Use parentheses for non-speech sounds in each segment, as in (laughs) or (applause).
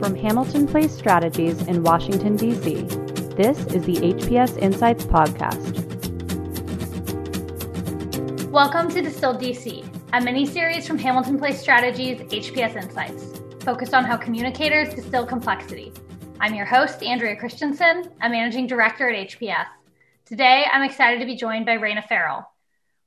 From Hamilton Place Strategies in Washington, D.C., this is the HPS Insights Podcast. Welcome to Distilled DC, a mini series from Hamilton Place Strategies HPS Insights, focused on how communicators distill complexity. I'm your host, Andrea Christensen, a managing director at HPS. Today, I'm excited to be joined by Raina Farrell,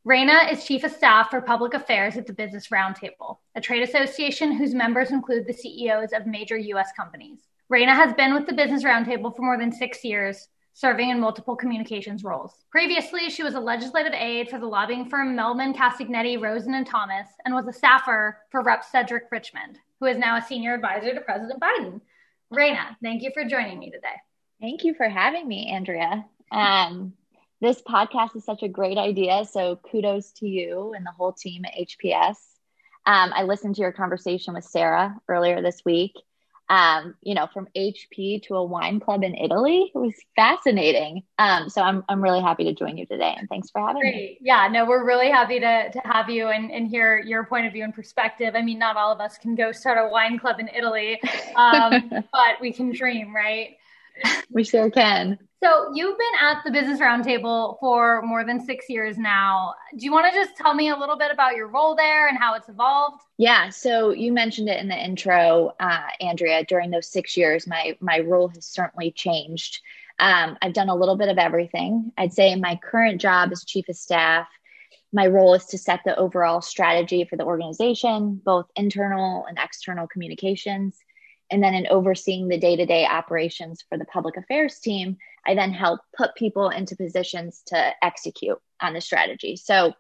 Raina is Chief of Staff for Public Affairs at the Business Roundtable, a trade association whose members include the CEOs of major U.S. companies. Raina has been with the Business Roundtable for more than six years, serving in multiple communications roles. Previously, she was a legislative aide for the lobbying firm Mehlman, Castagnetti, Rosen, and Thomas, and was a staffer for Rep. Cedric Richmond, who is now a senior advisor to President Biden. Raina, thank you for joining me today. Thank you for having me, Andrea. Um, this podcast is such a great idea. So kudos to you and the whole team at HPS. Um, I listened to your conversation with Sarah earlier this week. Um, you know, from HP to a wine club in Italy. It was fascinating. Um, so I'm, I'm really happy to join you today and thanks for having Great. me. Yeah, no, we're really happy to, to have you and, and hear your point of view and perspective. I mean, not all of us can go start a wine club in Italy, um, (laughs) but we can dream, right? We sure can. So you've been at the Business Roundtable for more than six years now. Do you want to just tell me a little bit about your role there and how it's evolved? Yeah. So you mentioned it in the intro, uh, Andrea. During those six years, my my role has certainly changed. Um, I've done a little bit of everything. I'd say my current job is chief of staff, my role is to set the overall strategy for the organization, both internal and external communications. And then in overseeing the day to day operations for the public affairs team, I then help put people into positions to execute on the strategy. So,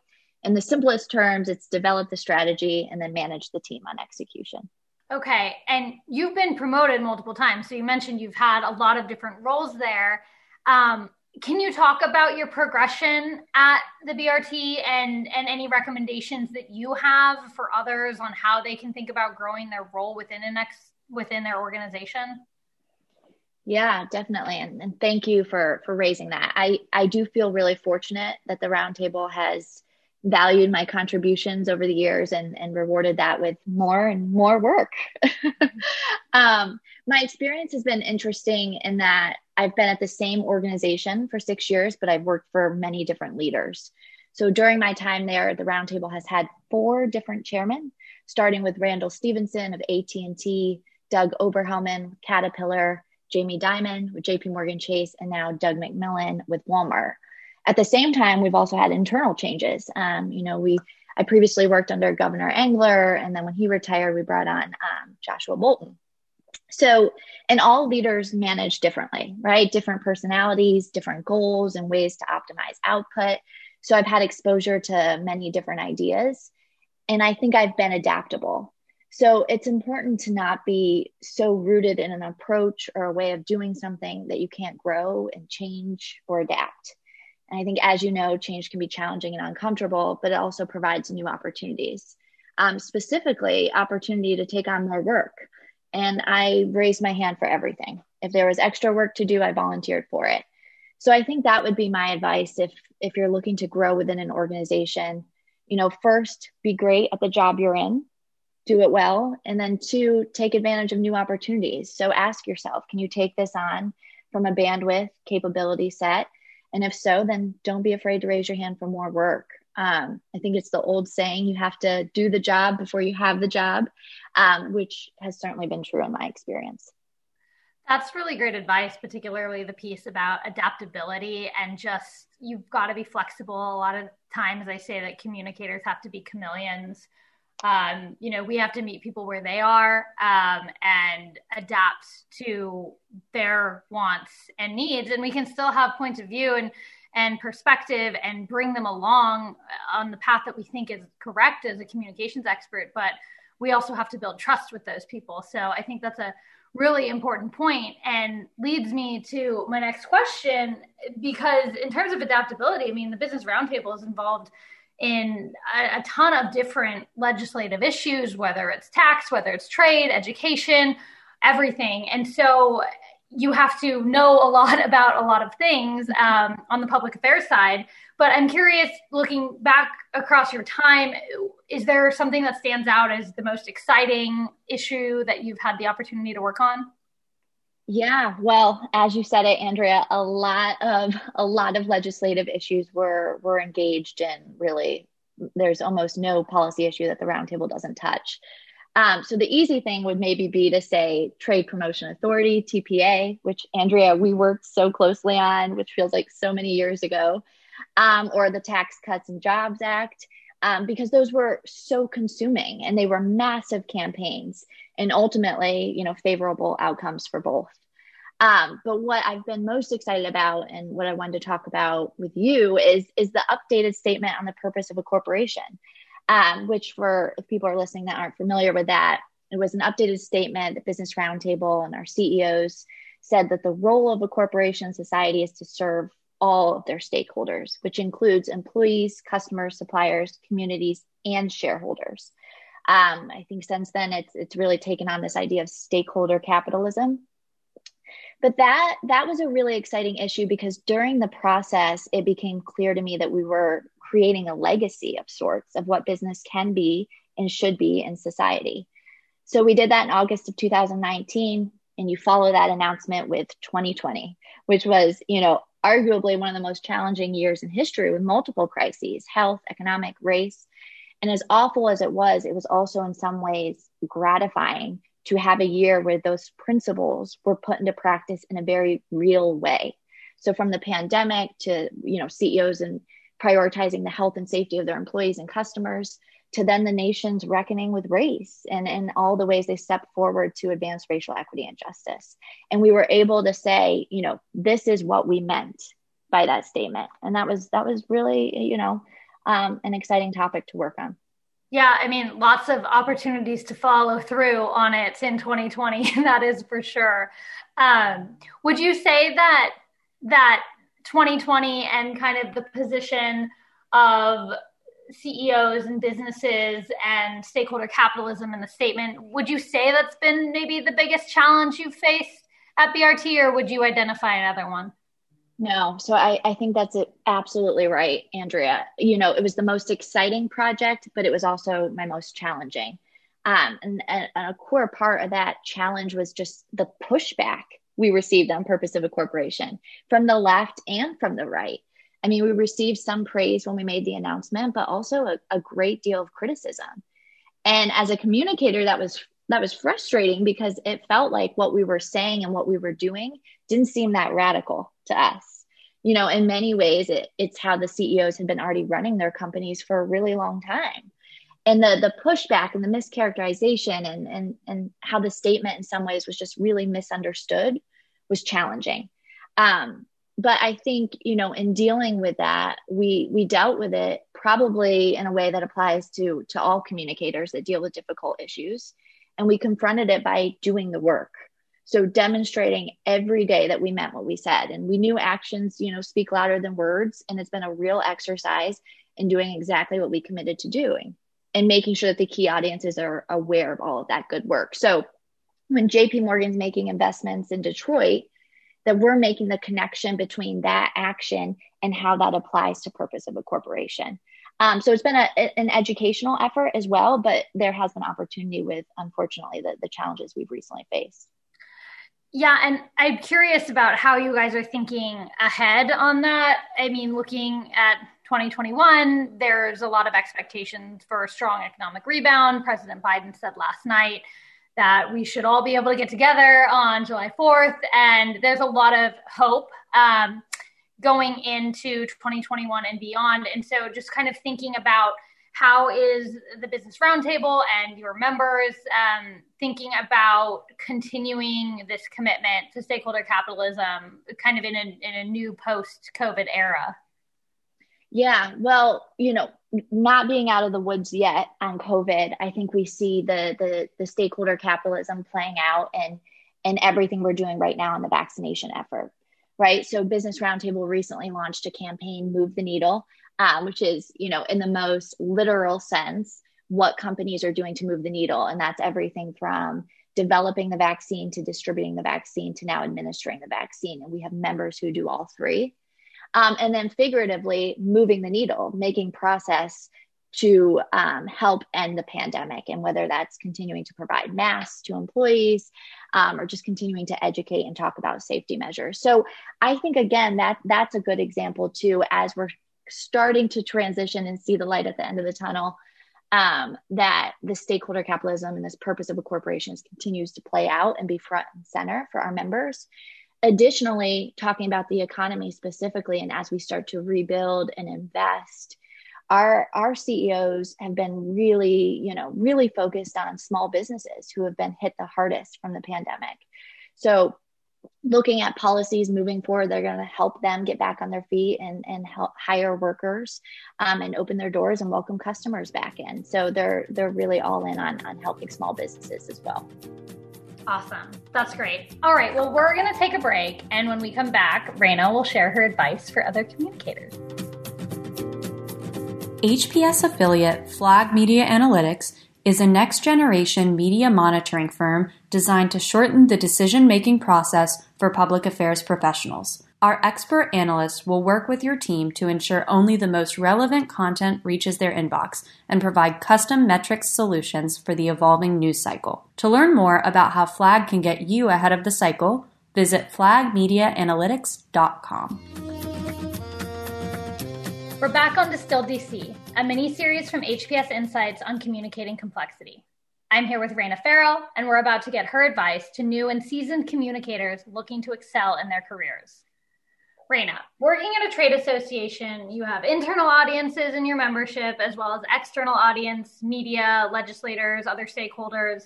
in the simplest terms, it's develop the strategy and then manage the team on execution. Okay. And you've been promoted multiple times. So, you mentioned you've had a lot of different roles there. Um, can you talk about your progression at the BRT and, and any recommendations that you have for others on how they can think about growing their role within an ex, within their organization? Yeah, definitely. And, and thank you for for raising that. I, I do feel really fortunate that the roundtable has valued my contributions over the years and, and rewarded that with more and more work. (laughs) um, my experience has been interesting in that I've been at the same organization for six years, but I've worked for many different leaders. So during my time there, the roundtable has had four different chairmen, starting with Randall Stephenson of AT&T, Doug Oberhelman, Caterpillar, Jamie Dimon with JP Morgan Chase, and now Doug McMillon with Walmart. At the same time, we've also had internal changes. Um, you know, we I previously worked under Governor Engler, and then when he retired, we brought on um, Joshua Bolten. So, and all leaders manage differently, right? Different personalities, different goals, and ways to optimize output. So, I've had exposure to many different ideas, and I think I've been adaptable. So it's important to not be so rooted in an approach or a way of doing something that you can't grow and change or adapt. And I think, as you know, change can be challenging and uncomfortable, but it also provides new opportunities. Um, specifically, opportunity to take on more work. And I raised my hand for everything. If there was extra work to do, I volunteered for it. So I think that would be my advice if if you're looking to grow within an organization. You know, first be great at the job you're in do it well and then two take advantage of new opportunities. So ask yourself can you take this on from a bandwidth capability set? And if so then don't be afraid to raise your hand for more work. Um, i think it's the old saying you have to do the job before you have the job um, which has certainly been true in my experience. That's really great advice, particularly the piece about adaptability and just you've got to be flexible. A lot of times I say that communicators have to be chameleons um, you know, we have to meet people where they are um, and adapt to their wants and needs. And we can still have points of view and and perspective and bring them along on the path that we think is correct as a communications expert. But we also have to build trust with those people. So I think that's a really important point and leads me to my next question because in terms of adaptability, I mean, the business roundtable is involved in a, a, ton of different legislative issues, whether it's tax, whether it's trade, education, everything. And so, you have to know a lot (laughs) about a lot of things um, on the public affairs side. But I'm curious, looking back across your time, is there something that stands out as the most exciting issue that you've had the opportunity to work on? Yeah, well, as you said it, Andrea, a lot of a lot of legislative issues were were engaged in. Really, there's almost no policy issue that the roundtable doesn't touch. Um, so the easy thing would maybe be to say Trade Promotion Authority (TPA), which Andrea we worked so closely on, which feels like so many years ago, um, or the Tax Cuts and Jobs Act um, because those were so consuming and they were massive campaigns and ultimately, you know, favorable outcomes for both. Um, but what I've been most excited about and what I wanted to talk about with you is is the updated statement on the purpose of a corporation, um, which for if people are listening that aren't familiar with that, it was an updated statement. The Business Roundtable and our CEOs said that the role of a corporation society is to serve all of their stakeholders, which includes employees, customers, suppliers, communities, and shareholders. Um, I think since then it's it's really taken on this idea of stakeholder capitalism. But that that was a really exciting issue because during the process, it became clear to me that we were creating a legacy of sorts of what business can be and should be in society. So we did that in August of 2019, and you follow that announcement with 2020, which was, you know, arguably one of the most challenging years in history with multiple crises health, economic, race. And as awful as it was, it was also in some ways gratifying to have a year where those principles were put into practice in a very real way. So from the pandemic to, you know, CEOs and prioritizing the health and safety of their employees and customers to then the nation's reckoning with race and, and all the ways they stepped forward to advance racial equity and justice. And we were able to say, you know, this is what we meant by that statement. And that was that was really, you know, um, an exciting topic to work on. Yeah, I mean, lots of opportunities to follow through on it in 2020. (laughs) that is for sure. Um, would you say that that 2020 and kind of the position of CEOs and businesses and stakeholder capitalism in the statement. Would you say that's been maybe the biggest challenge you've faced at BRT, or would you identify another one? No, so I, I think that's it, absolutely right, Andrea. You know, it was the most exciting project, but it was also my most challenging. Um, and, and a core part of that challenge was just the pushback we received on purpose of a corporation from the left and from the right. I mean, we received some praise when we made the announcement, but also a, a great deal of criticism. And as a communicator, that was that was frustrating because it felt like what we were saying and what we were doing didn't seem that radical to us. You know, in many ways, it, it's how the CEOs had been already running their companies for a really long time. And the the pushback and the mischaracterization and and and how the statement in some ways was just really misunderstood was challenging. Um, but I think you know in dealing with that, we we dealt with it probably in a way that applies to to all communicators that deal with difficult issues, and we confronted it by doing the work. So demonstrating every day that we meant what we said, and we knew actions you know speak louder than words, and it's been a real exercise in doing exactly what we committed to doing, and making sure that the key audiences are aware of all of that good work. So when JP Morgan's making investments in Detroit that we're making the connection between that action and how that applies to purpose of a corporation. Um, so it's been a, an educational effort as well, but there has been opportunity with, unfortunately, the, the challenges we've recently faced. Yeah, and I'm curious about how you guys are thinking ahead on that. I mean, looking at 2021, there's a lot of expectations for a strong economic rebound. President Biden said last night that we should all be able to get together on July 4th. And there's a lot of hope um, going into 2021 and beyond. And so just kind of thinking about how is the business roundtable and your members um, thinking about continuing this commitment to stakeholder capitalism kind of in a, in a new post COVID era? Yeah, well, you know, not being out of the woods yet on COVID, I think we see the the the stakeholder capitalism playing out and and everything we're doing right now in the vaccination effort, right? So, Business Roundtable recently launched a campaign, "Move the Needle," um, which is, you know, in the most literal sense, what companies are doing to move the needle. And that's everything from developing the vaccine to distributing the vaccine to now administering the vaccine. And we have members who do all three. Um, and then figuratively moving the needle, making process to um, help end the pandemic, and whether that's continuing to provide masks to employees um, or just continuing to educate and talk about safety measures. So I think again that that's a good example too, as we're starting to transition and see the light at the end of the tunnel um, that the stakeholder capitalism and this purpose of a corporation continues to play out and be front and center for our members. Additionally, talking about the economy specifically, and as we start to rebuild and invest, our our CEOs have been really, you know, really focused on small businesses who have been hit the hardest from the pandemic. So looking at policies moving forward they're going to help them get back on their feet and, and help hire workers um, and open their doors and welcome customers back in. So they're they're really all in on, on helping small businesses as well. Awesome. That's great. All right. Well we're going to take a break. And when we come back Raina will share her advice for other communicators hps affiliate flag media analytics is a next generation media monitoring firm designed to shorten the decision making process for public affairs professionals. Our expert analysts will work with your team to ensure only the most relevant content reaches their inbox and provide custom metrics solutions for the evolving news cycle. To learn more about how Flag can get you ahead of the cycle, visit flagmediaanalytics.com. We're back on Distilled DC, a mini series from HPS Insights on communicating complexity. I'm here with Raina Farrell, and we're about to get her advice to new and seasoned communicators looking to excel in their careers. Raina, working in a trade association, you have internal audiences in your membership, as well as external audience, media, legislators, other stakeholders.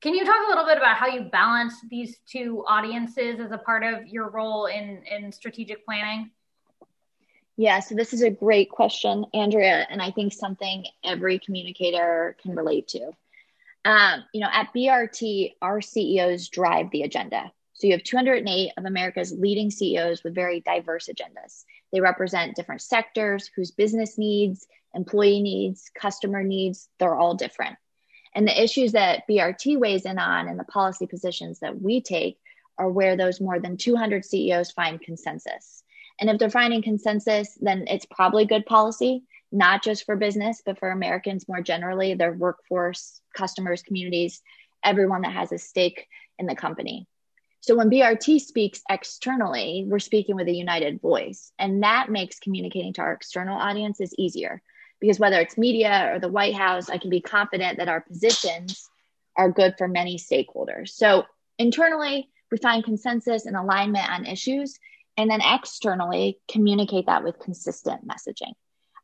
Can you talk a little bit about how you balance these two audiences as a part of your role in, in strategic planning? Yeah, so this is a great question, Andrea, and I think something every communicator can relate to. Um, you know, at BRT, our CEOs drive the agenda. So you have 208 of America's leading CEOs with very diverse agendas. They represent different sectors whose business needs, employee needs, customer needs, they're all different. And the issues that BRT weighs in on and the policy positions that we take are where those more than 200 CEOs find consensus. And if they're finding consensus, then it's probably good policy, not just for business, but for Americans more generally, their workforce, customers, communities, everyone that has a stake in the company. So when BRT speaks externally, we're speaking with a united voice. And that makes communicating to our external audiences easier because whether it's media or the White House, I can be confident that our positions are good for many stakeholders. So internally, we find consensus and alignment on issues and then externally communicate that with consistent messaging.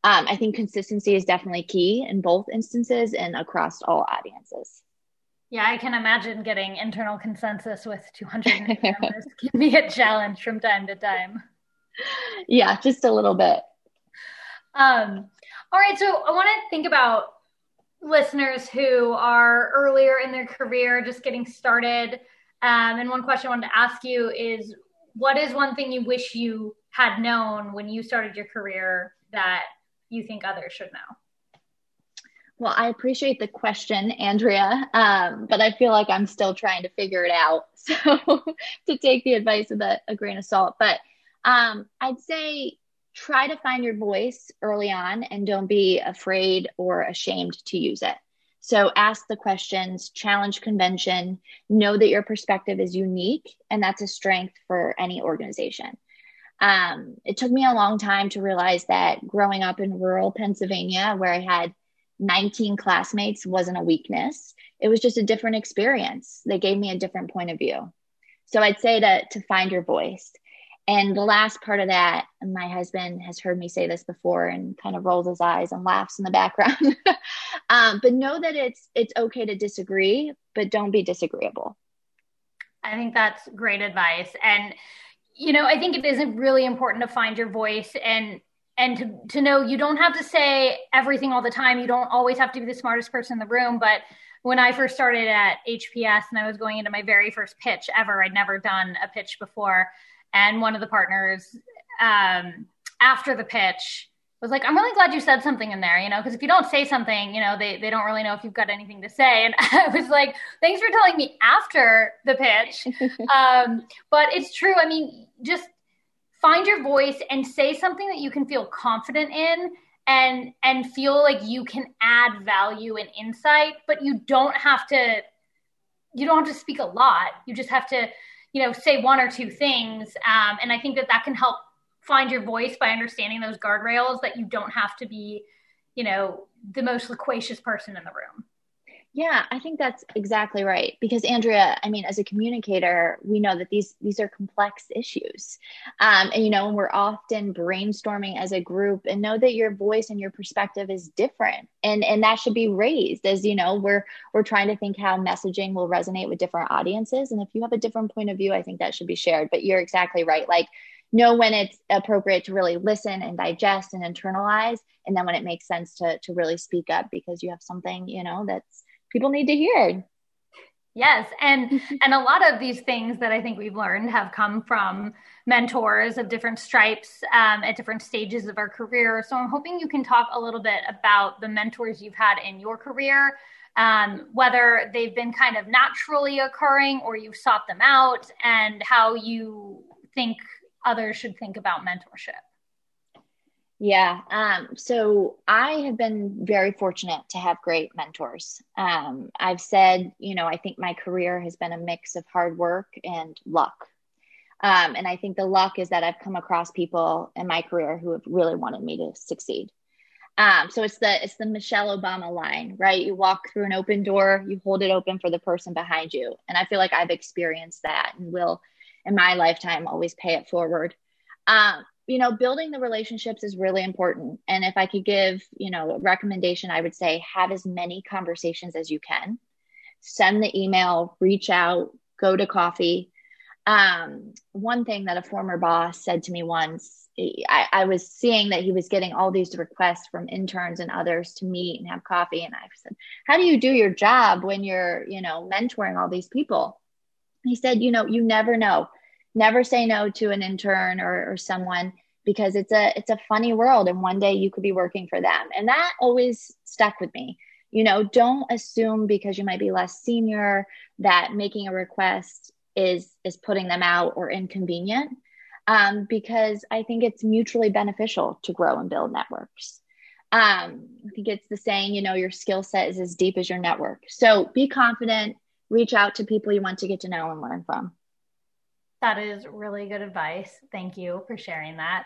Um, I think consistency is definitely key in both instances and across all audiences. Yeah, I can imagine getting internal consensus with 200 (laughs) members can be a challenge from time to time. Yeah, just a little bit. Um, all right, so I want to think about listeners who are earlier in their career, just getting started. Um, and one question I wanted to ask you is what is one thing you wish you had known when you started your career that you think others should know? Well, I appreciate the question, Andrea, um, but I feel like I'm still trying to figure it out. (laughs) So, to take the advice with a, a grain of salt, but um, I'd say try to find your voice early on and don't be afraid or ashamed to use it. So ask the questions, challenge convention, know that your perspective is unique, and that's a strength for any organization. Um, it took me a long time to realize that growing up in rural Pennsylvania, where I had 19 classmates, wasn't a weakness. It was just a different experience. They gave me a different point of view. So I'd say to, to find your voice. And the last part of that, my husband has heard me say this before and kind of rolls his eyes and laughs in the background. (laughs) um, but know that it's it's okay to disagree, but don't be disagreeable. I think that's great advice. And you know, I think it is really important to find your voice and and to, to know you don't have to say everything all the time. You don't always have to be the smartest person in the room. But when I first started at HPS and I was going into my very first pitch ever, I'd never done a pitch before and one of the partners um, after the pitch was like, I'm really glad you said something in there, you know, because if you don't say something, you know, they, they don't really know if you've got anything to say. And (laughs) I was like, thanks for telling me after the pitch. (laughs) um, but it's true. I mean, just find your voice and say something that you can feel confident in and and feel like you can add value and insight but you don't have to you don't have to speak a lot you just have to you know say one or two things um, and i think that that can help find your voice by understanding those guardrails that you don't have to be you know the most loquacious person in the room yeah, I think that's exactly right. Because Andrea, I mean, as a communicator, we know that these these are complex issues, um, and you know, and we're often brainstorming as a group, and know that your voice and your perspective is different, and and that should be raised. As you know, we're we're trying to think how messaging will resonate with different audiences, and if you have a different point of view, I think that should be shared. But you're exactly right. Like know when it's appropriate to really listen and digest and internalize and then when it makes sense to to really speak up because you have something you know that's people need to hear. Yes, and and a lot of these things that I think we've learned have come from mentors of different stripes um, at different stages of our career. So I'm hoping you can talk a little bit about the mentors you've had in your career, um, whether they've been kind of naturally occurring or you've sought them out, and how you think others should think about mentorship. Yeah. Um, so I have been very fortunate to have great mentors. Um, I've said, you know, I think my career has been a mix of hard work and luck. Um, and I think the luck is that I've come across people in my career who have really wanted me to succeed. Um, so it's the it's the Michelle Obama line, right? You walk through an open door, you hold it open for the person behind you, and I feel like I've experienced that and will, in my lifetime, always pay it forward. Um, you know building the relationships is really important. And if i could give you know a recommendation i would say have as many conversations as you can. Send the email reach out go to coffee. Um, one thing that a former boss said to me once I, I, was seeing that he was getting all these requests from interns and others to meet and have coffee. And i said how do you do your job when you're you know mentoring all these people? He said you know you never know. Never say no to an intern or, or someone because it's a it's a funny world and one day you could be working for them. And that always stuck with me. You know don't assume because you might be less senior that making a request is is putting them out or inconvenient um, because i think it's mutually beneficial to grow and build networks. Um, i think it's the saying you know your skill set is as deep as your network. So be confident reach out to people you want to get to know and learn from that is really good advice. Thank you for sharing that.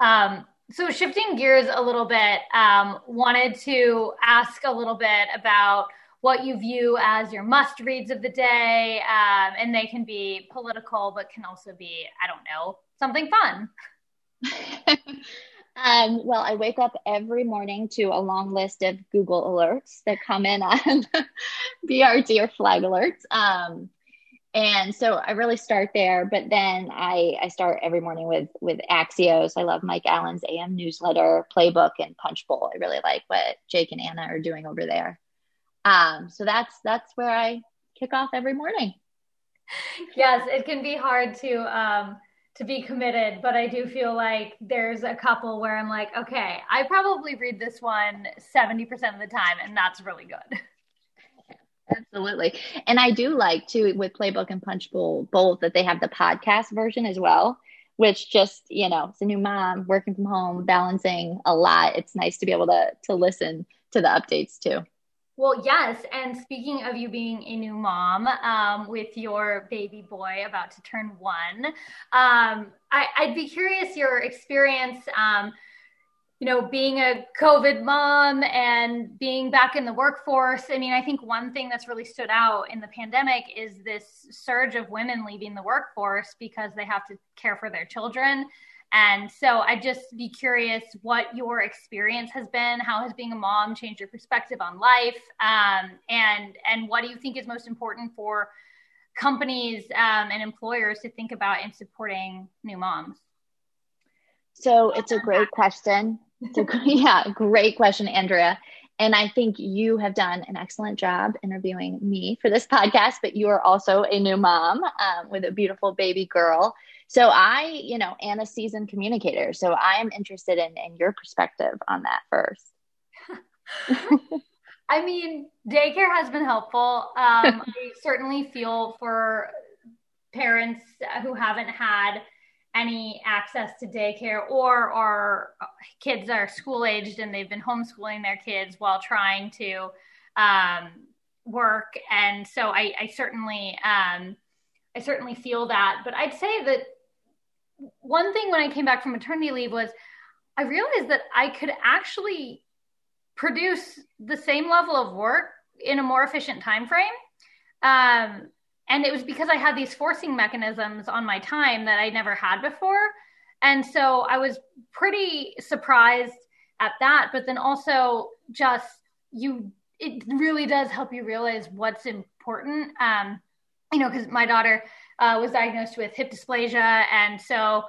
Um, so, shifting gears a little bit, um, wanted to ask a little bit about what you view as your must reads of the day. Um, and they can be political, but can also be, I don't know, something fun. (laughs) um, well, I wake up every morning to a long list of Google alerts that come in on (laughs) BRT or flag alerts. Um, and so I really start there. But then I I start every morning with with Axios. I love Mike Allen's AM newsletter, Playbook, and Punchbowl. I really like what Jake and Anna are doing over there. Um, so that's that's where I kick off every morning. (laughs) Yes, it can be hard to um, to be committed, but I do feel like there's a couple where I'm like, okay, I probably read this one 70% of the time, and that's really good. (laughs) Absolutely. And I do like too with Playbook and Punchbowl both that they have the podcast version as well, which just, you know, it's a new mom working from home, balancing a lot. It's nice to be able to to listen to the updates too. Well, yes. And speaking of you being a new mom um, with your baby boy about to turn one, um, I, would be curious your experience. Um, you know, being a COVID mom and being back in the workforce, I mean, I think one thing that's really stood out in the pandemic is this surge of women leaving the workforce because they have to care for their children. And so I'd just be curious what your experience has been. How has being a mom changed your perspective on life? Um, and and what do you think is most important for companies um, and employers to think about in supporting new moms? So it's a great question. A, (laughs) yeah, great question, Andrea. And I think you have done an excellent job interviewing me for this podcast, but you are also a new mom um, with a beautiful baby girl. So I, you know, and a seasoned communicator. So I am interested in, in your perspective on that first. (laughs) I mean, daycare has been helpful. Um, (laughs) I certainly feel for parents who haven't had any access to daycare or our kids are school aged and they've been homeschooling their kids while trying to um, work. And so I, I certainly, um, I certainly feel that. But I'd say that one thing when I came back from maternity leave was I realized that I could actually produce the same level of work in a more efficient time frame. Um, and it was because I had these forcing mechanisms on my time that I never had before. And so I was pretty surprised at that. But then also, just you, it really does help you realize what's important. Um, you know, because my daughter uh, was diagnosed with hip dysplasia. And so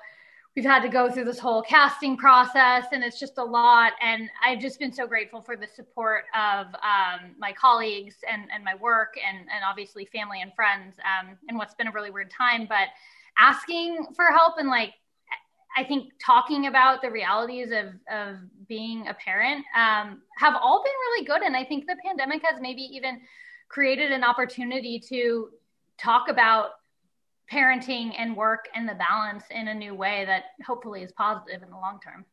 we've had to go through this whole casting process and it's just a lot and i've just been so grateful for the support of um, my colleagues and, and my work and, and obviously family and friends um, what's been a really weird time but asking for help and like i think talking about the realities of, of being a parent um, have all been really good and i think the pandemic has maybe even created an opportunity to talk about parenting and work and the balance in a new way that hopefully is positive in the long term.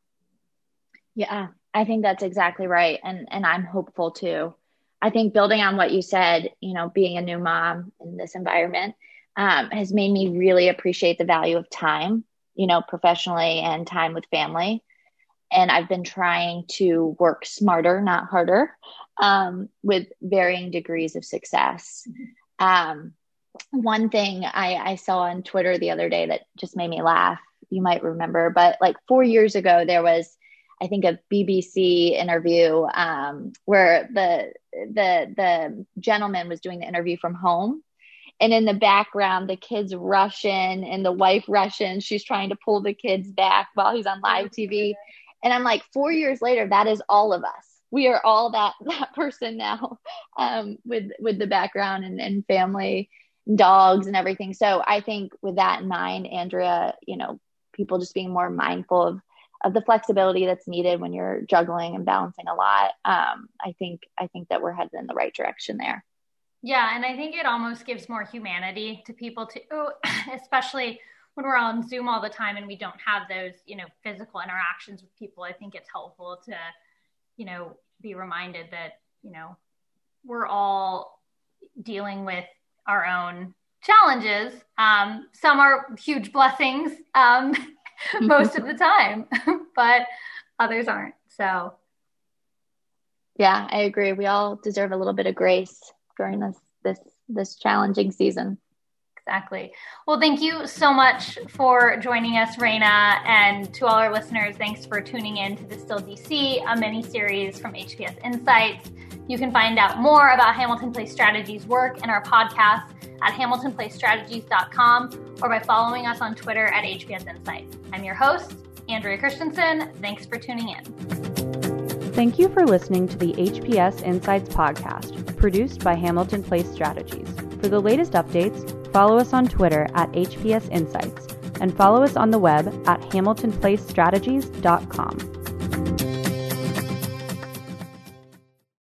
Yeah, I think that's exactly right. And and I'm hopeful too. I think building on what you said, you know, being a new mom in this environment um, has made me really appreciate the value of time, you know, professionally and time with family. And I've been trying to work smarter, not harder, um, with varying degrees of success. Mm-hmm. Um, one thing I, I saw on Twitter the other day that just made me laugh. You might remember, but like four years ago, there was, I think, a BBC interview um, where the the the gentleman was doing the interview from home, and in the background, the kids rush in and the wife rush in. She's trying to pull the kids back while he's on live TV, and I'm like, four years later, that is all of us. We are all that (laughs) that person now (laughs) um, with with the background and, and family dogs and everything. So I think with that in mind, Andrea, you know, people just being more mindful of of the flexibility that's needed when you're juggling and balancing a lot. Um, I think I think that we're headed in the right direction there. Yeah, and I think it almost gives more humanity to people too, (clears throat) especially when we're on Zoom all the time and we don't have those, you know, physical interactions with people. I think it's helpful to, you know, be reminded that, you know, we're all dealing with our own challenges. Um, some are huge blessings um, (laughs) most of the time, (laughs) but others aren't. So, yeah, I agree. We all deserve a little bit of grace during this this this challenging season. Exactly. Well, thank you so much for joining us, Raina, and to all our listeners, thanks for tuning in to Distill DC, a mini series from HPS Insights. You can find out more about Hamilton Place Strategies work in our podcast at hamiltonplacestrategies.com or by following us on Twitter at HPS Insights. I'm your host, Andrea Christensen. Thanks for tuning in. Thank you for listening to the HPS Insights podcast, produced by Hamilton Place Strategies. For the latest updates, follow us on Twitter at HPS Insights and follow us on the web at hamiltonplacestrategies.com.